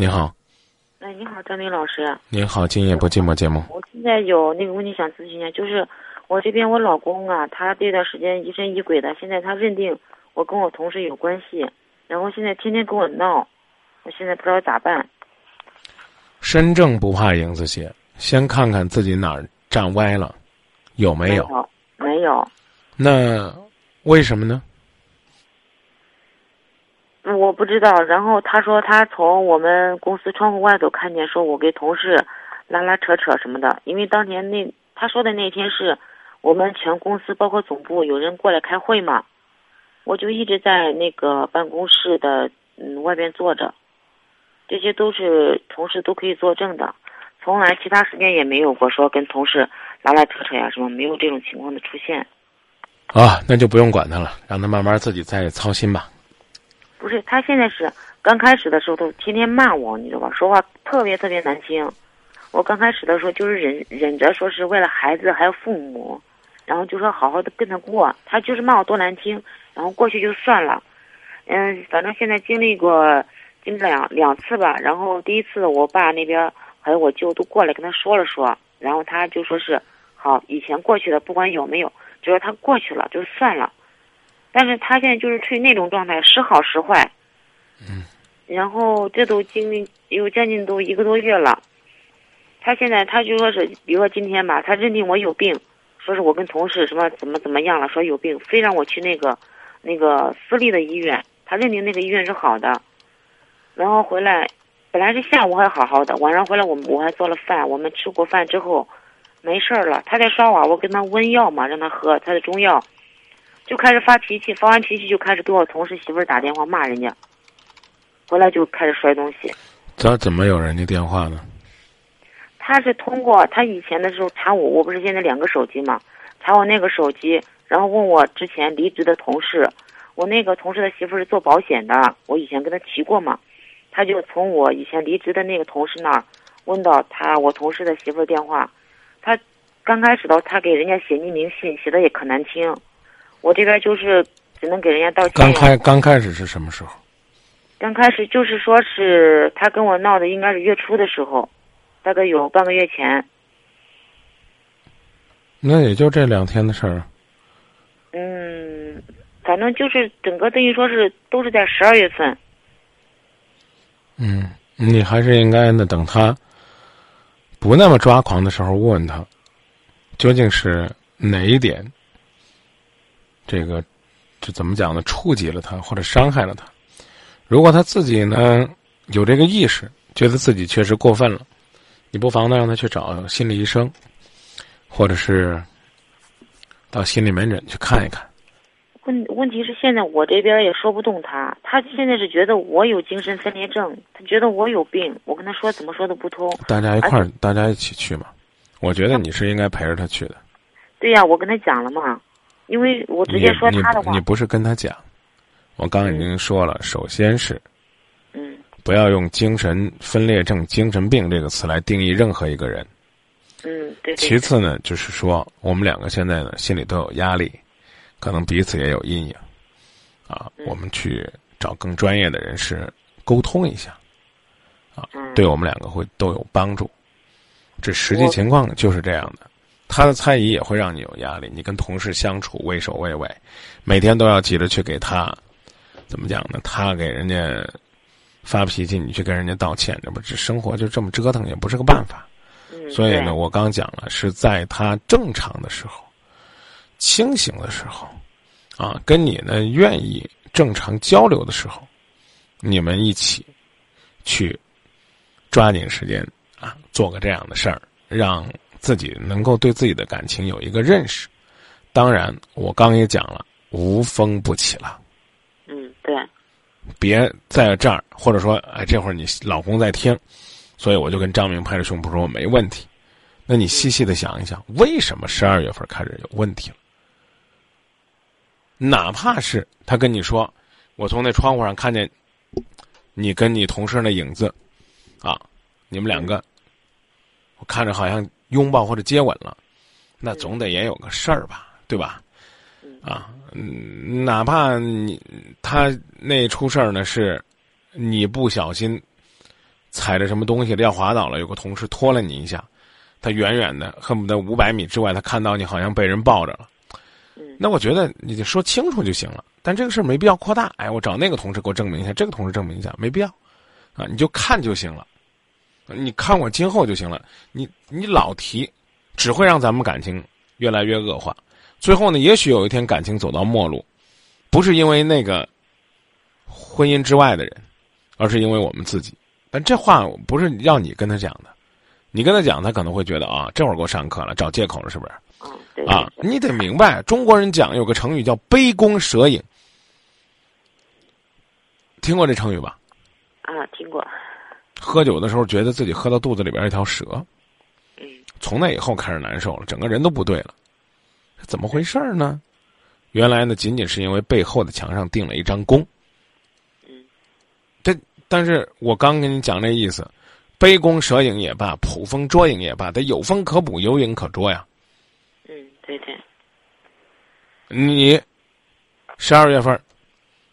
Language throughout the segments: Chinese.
你好，哎，你好，张明老师。您好，今夜不寂寞节目。我现在有那个问题想咨询一下，就是我这边我老公啊，他这段时间疑神疑鬼的，现在他认定我跟我同事有关系，然后现在天天跟我闹，我现在不知道咋办。身正不怕影子斜，先看看自己哪儿站歪了，有没有？没有。那为什么呢？我不知道。然后他说他从我们公司窗户外头看见，说我跟同事拉拉扯扯什么的。因为当年那他说的那天是我们全公司包括总部有人过来开会嘛，我就一直在那个办公室的嗯外边坐着，这些都是同事都可以作证的，从来其他时间也没有过说跟同事拉拉扯扯呀什么，没有这种情况的出现。啊，那就不用管他了，让他慢慢自己再操心吧。不是，他现在是刚开始的时候都天天骂我，你知道吧？说话特别特别难听。我刚开始的时候就是忍忍着，说是为了孩子还有父母，然后就说好好的跟他过。他就是骂我多难听，然后过去就算了。嗯，反正现在经历过经历两两次吧。然后第一次我爸那边还有我舅都过来跟他说了说，然后他就说是好，以前过去的不管有没有，只要他过去了就算了。但是他现在就是处于那种状态，时好时坏。嗯。然后这都经历有将近都一个多月了。他现在他就说是，比如说今天吧，他认定我有病，说是我跟同事什么怎么怎么样了，说有病，非让我去那个那个私立的医院。他认定那个医院是好的。然后回来，本来是下午还好好的，晚上回来我们我还做了饭，我们吃过饭之后没事儿了。他在刷碗，我跟他温药嘛，让他喝他的中药。就开始发脾气，发完脾气就开始给我同事媳妇儿打电话骂人家，回来就开始摔东西。他怎么有人家电话呢？他是通过他以前的时候查我，我不是现在两个手机嘛，查我那个手机，然后问我之前离职的同事，我那个同事的媳妇是做保险的，我以前跟他提过嘛，他就从我以前离职的那个同事那儿问到他我同事的媳妇电话，他刚开始的他给人家写匿名信，写的也可难听。我这边就是只能给人家道歉。刚开刚开始是什么时候？刚开始就是说是他跟我闹的，应该是月初的时候，大概有半个月前。那也就这两天的事儿。嗯，反正就是整个等于说是都是在十二月份。嗯，你还是应该呢，等他不那么抓狂的时候，问问他，究竟是哪一点。这个，这怎么讲呢？触及了他，或者伤害了他。如果他自己呢有这个意识，觉得自己确实过分了，你不妨呢让他去找心理医生，或者是到心理门诊去看一看。问问题是现在我这边也说不动他，他现在是觉得我有精神分裂症，他觉得我有病，我跟他说怎么说都不通。大家一块儿，大家一起去嘛。我觉得你是应该陪着他去的。对呀，我跟他讲了嘛。因为我直接说他的话，你不是跟他讲，我刚已经说了，首先是，嗯，不要用精神分裂症、精神病这个词来定义任何一个人，嗯，对。其次呢，就是说我们两个现在呢心里都有压力，可能彼此也有阴影，啊，我们去找更专业的人士沟通一下，啊，对我们两个会都有帮助，这实际情况就是这样的。他的猜疑也会让你有压力。你跟同事相处畏首畏尾，每天都要急着去给他，怎么讲呢？他给人家发脾气，你去跟人家道歉，这不这生活就这么折腾，也不是个办法。所以呢，我刚讲了，是在他正常的时候、清醒的时候，啊，跟你呢愿意正常交流的时候，你们一起去抓紧时间啊，做个这样的事儿，让。自己能够对自己的感情有一个认识，当然，我刚也讲了，无风不起浪。嗯，对。别在这儿，或者说，哎，这会儿你老公在听，所以我就跟张明拍着胸脯说我没问题。那你细细的想一想，为什么十二月份开始有问题了？哪怕是他跟你说，我从那窗户上看见你跟你同事那影子，啊，你们两个，我看着好像。拥抱或者接吻了，那总得也有个事儿吧，对吧？啊，嗯，哪怕你他那出事儿呢，是你不小心踩着什么东西要滑倒了，有个同事拖了你一下，他远远的恨不得五百米之外，他看到你好像被人抱着了。那我觉得你就说清楚就行了，但这个事儿没必要扩大。哎，我找那个同事给我证明一下，这个同事证明一下，没必要，啊，你就看就行了，你看我今后就行了。你你老提，只会让咱们感情越来越恶化。最后呢，也许有一天感情走到末路，不是因为那个婚姻之外的人，而是因为我们自己。但这话不是让你跟他讲的，你跟他讲，他可能会觉得啊，这会儿给我上课了，找借口了，是不是？啊，你得明白，中国人讲有个成语叫“杯弓蛇影”，听过这成语吧？啊，听过。喝酒的时候觉得自己喝到肚子里边一条蛇，嗯，从那以后开始难受了，整个人都不对了，怎么回事呢？原来呢，仅仅是因为背后的墙上钉了一张弓。嗯，这但是我刚跟你讲这意思，“杯弓蛇影”也罢，“捕风捉影”也罢，得有风可捕，有影可捉呀。嗯对对，你十二月份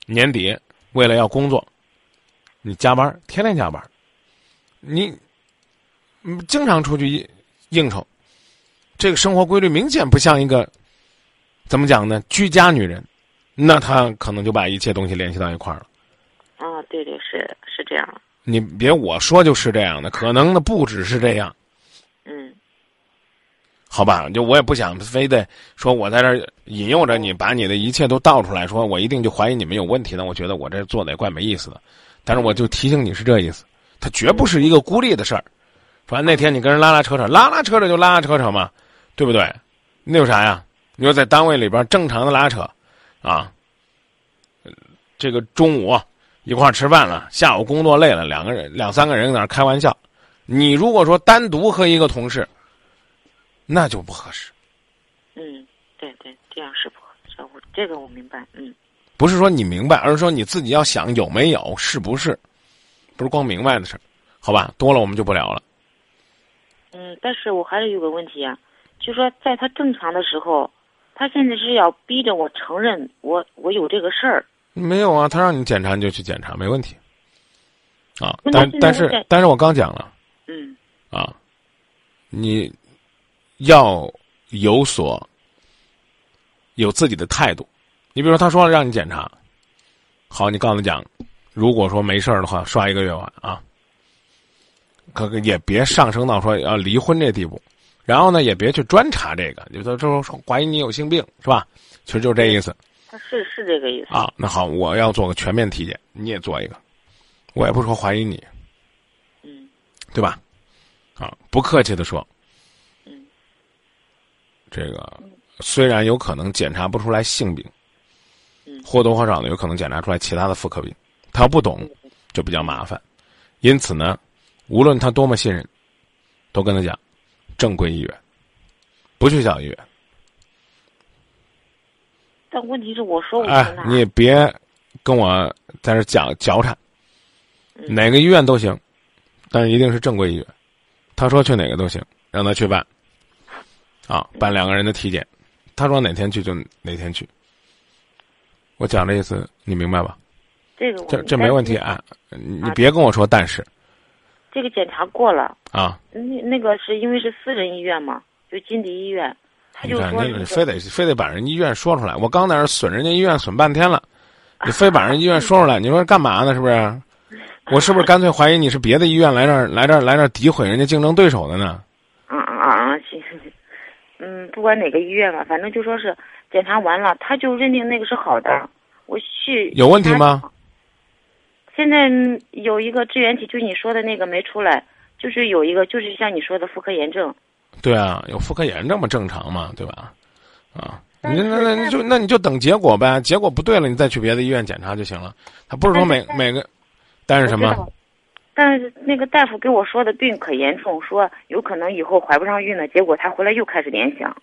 年底为了要工作，你加班，天天加班，你经常出去应酬，这个生活规律明显不像一个怎么讲呢？居家女人，那她可能就把一切东西联系到一块儿了。啊，对对，是是这样。你别我说就是这样的，可能的不只是这样。嗯好吧，就我也不想非得说我在这儿引诱着你，把你的一切都倒出来，说我一定就怀疑你们有问题呢。我觉得我这做的也怪没意思的，但是我就提醒你是这意思，它绝不是一个孤立的事儿。反正那天你跟人拉拉扯扯，拉拉扯扯就拉拉扯扯嘛，对不对？那有啥呀？你说在单位里边正常的拉扯，啊，这个中午一块吃饭了，下午工作累了，两个人两三个人在那开玩笑，你如果说单独和一个同事。那就不合适。嗯，对对，这样是不合适。我这个我明白。嗯，不是说你明白，而是说你自己要想有没有，是不是？不是光明白的事儿好吧？多了我们就不聊了。嗯，但是我还是有个问题啊，就说在他正常的时候，他现在是要逼着我承认我我有这个事儿。没有啊，他让你检查你就去检查，没问题。啊，但但是但是我刚讲了。嗯。啊，你。要有所有自己的态度，你比如说，他说了让你检查，好，你告诉他讲，如果说没事儿的话，刷一个月碗啊，可也别上升到说要离婚这地步，然后呢，也别去专查这个，你说就说怀疑你有性病是吧？其实就这意思。他是是这个意思啊。那好，我要做个全面体检，你也做一个，我也不说怀疑你，嗯，对吧？啊，不客气的说。嗯这个虽然有可能检查不出来性病，或多或少的有可能检查出来其他的妇科病，他要不懂就比较麻烦。因此呢，无论他多么信任，都跟他讲，正规医院，不去小医院。但问题是，我说我哎，你别跟我在这讲脚缠，哪个医院都行，但是一定是正规医院。他说去哪个都行，让他去办。啊，办两个人的体检，他说哪天去就哪天去。我讲的意思，你明白吧？这个这这没问题啊，你别跟我说但是。这个检查过了啊，那那个是因为是私人医院嘛，就金迪医院，他就说你非得非得把人医院说出来。我刚在那损人家医院损半天了，你非把人医院说出来，你说干嘛呢？是不是？我是不是干脆怀疑你是别的医院来这儿来这儿来这儿诋毁人家竞争对手的呢？啊啊啊！行。嗯，不管哪个医院吧，反正就说是检查完了，他就认定那个是好的。我去有问题吗？现在有一个支原体，就你说的那个没出来，就是有一个，就是像你说的妇科炎症。对啊，有妇科炎症嘛，正常嘛，对吧？啊，你那那你就那你就等结果呗，结果不对了，你再去别的医院检查就行了。他不是说每每个，但是什么？但是那个大夫跟我说的病可严重，说有可能以后怀不上孕了。结果他回来又开始联想，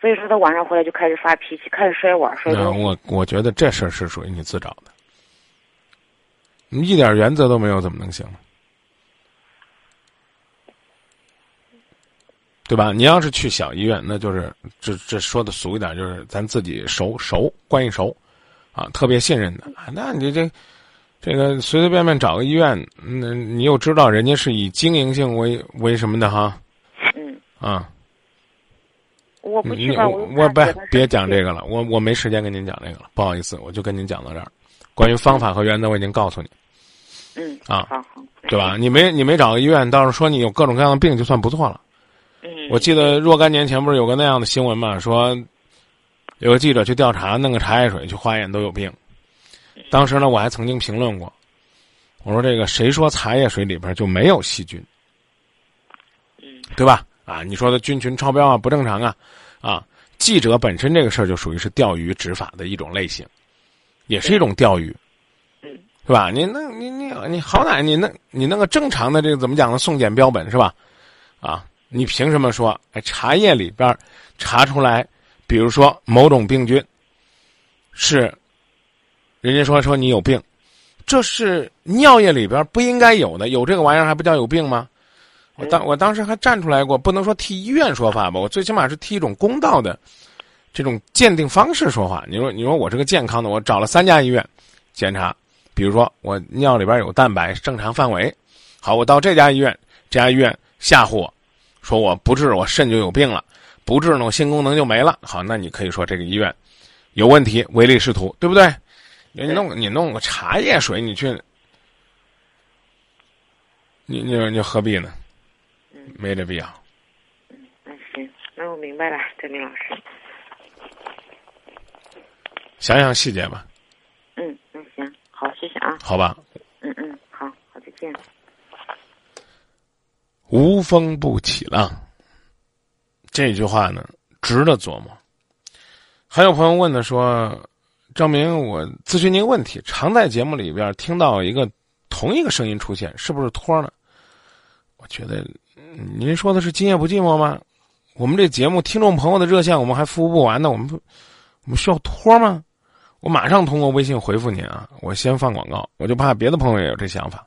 所以说他晚上回来就开始发脾气，开始摔碗摔东西。我我觉得这事儿是属于你自找的，你一点原则都没有，怎么能行？对吧？你要是去小医院，那就是这这说的俗一点，就是咱自己熟熟关系熟，啊，特别信任的，那你这。这个随随便便找个医院，那你又知道人家是以经营性为为什么的哈？嗯，啊，我不去吧，我我别别讲这个了，我我没时间跟您讲这个了，不好意思，我就跟您讲到这儿。关于方法和原则，我已经告诉你，嗯啊好好，对吧？你没你没找个医院，倒是说你有各种各样的病，就算不错了。嗯，我记得若干年前不是有个那样的新闻嘛，说有个记者去调查，弄个茶叶水去化验都有病。当时呢，我还曾经评论过，我说这个谁说茶叶水里边就没有细菌，嗯对吧？啊，你说的菌群超标啊，不正常啊，啊，记者本身这个事儿就属于是钓鱼执法的一种类型，也是一种钓鱼，嗯是吧？你那，你你你好歹你那你那个正常的这个怎么讲呢？送检标本是吧？啊，你凭什么说哎茶叶里边查出来，比如说某种病菌是，人家说说你有病，这是尿液里边不应该有的，有这个玩意儿还不叫有病吗？我当我当时还站出来过，不能说替医院说话吧，我最起码是替一种公道的这种鉴定方式说话。你说，你说我是个健康的，我找了三家医院检查，比如说我尿里边有蛋白正常范围，好，我到这家医院，这家医院吓唬我，说我不治我肾就有病了，不治呢我性功能就没了。好，那你可以说这个医院有问题，唯利是图，对不对？你弄你弄个茶叶水，你去，你你你何必呢？没这必要。那行，那我明白了，张明老师。想想细节吧，谢谢啊。好吧？嗯嗯，好，好，再见。无风不起浪，这句话呢，值得琢磨。还有朋友问的说，张明，我咨询您个问题，常在节目里边听到一个同一个声音出现，是不是托呢？我觉得，嗯您说的是今夜不寂寞吗？我们这节目听众朋友的热线我们还服务不完呢，我们不，我们需要托吗？我马上通过微信回复您啊！我先放广告，我就怕别的朋友也有这想法。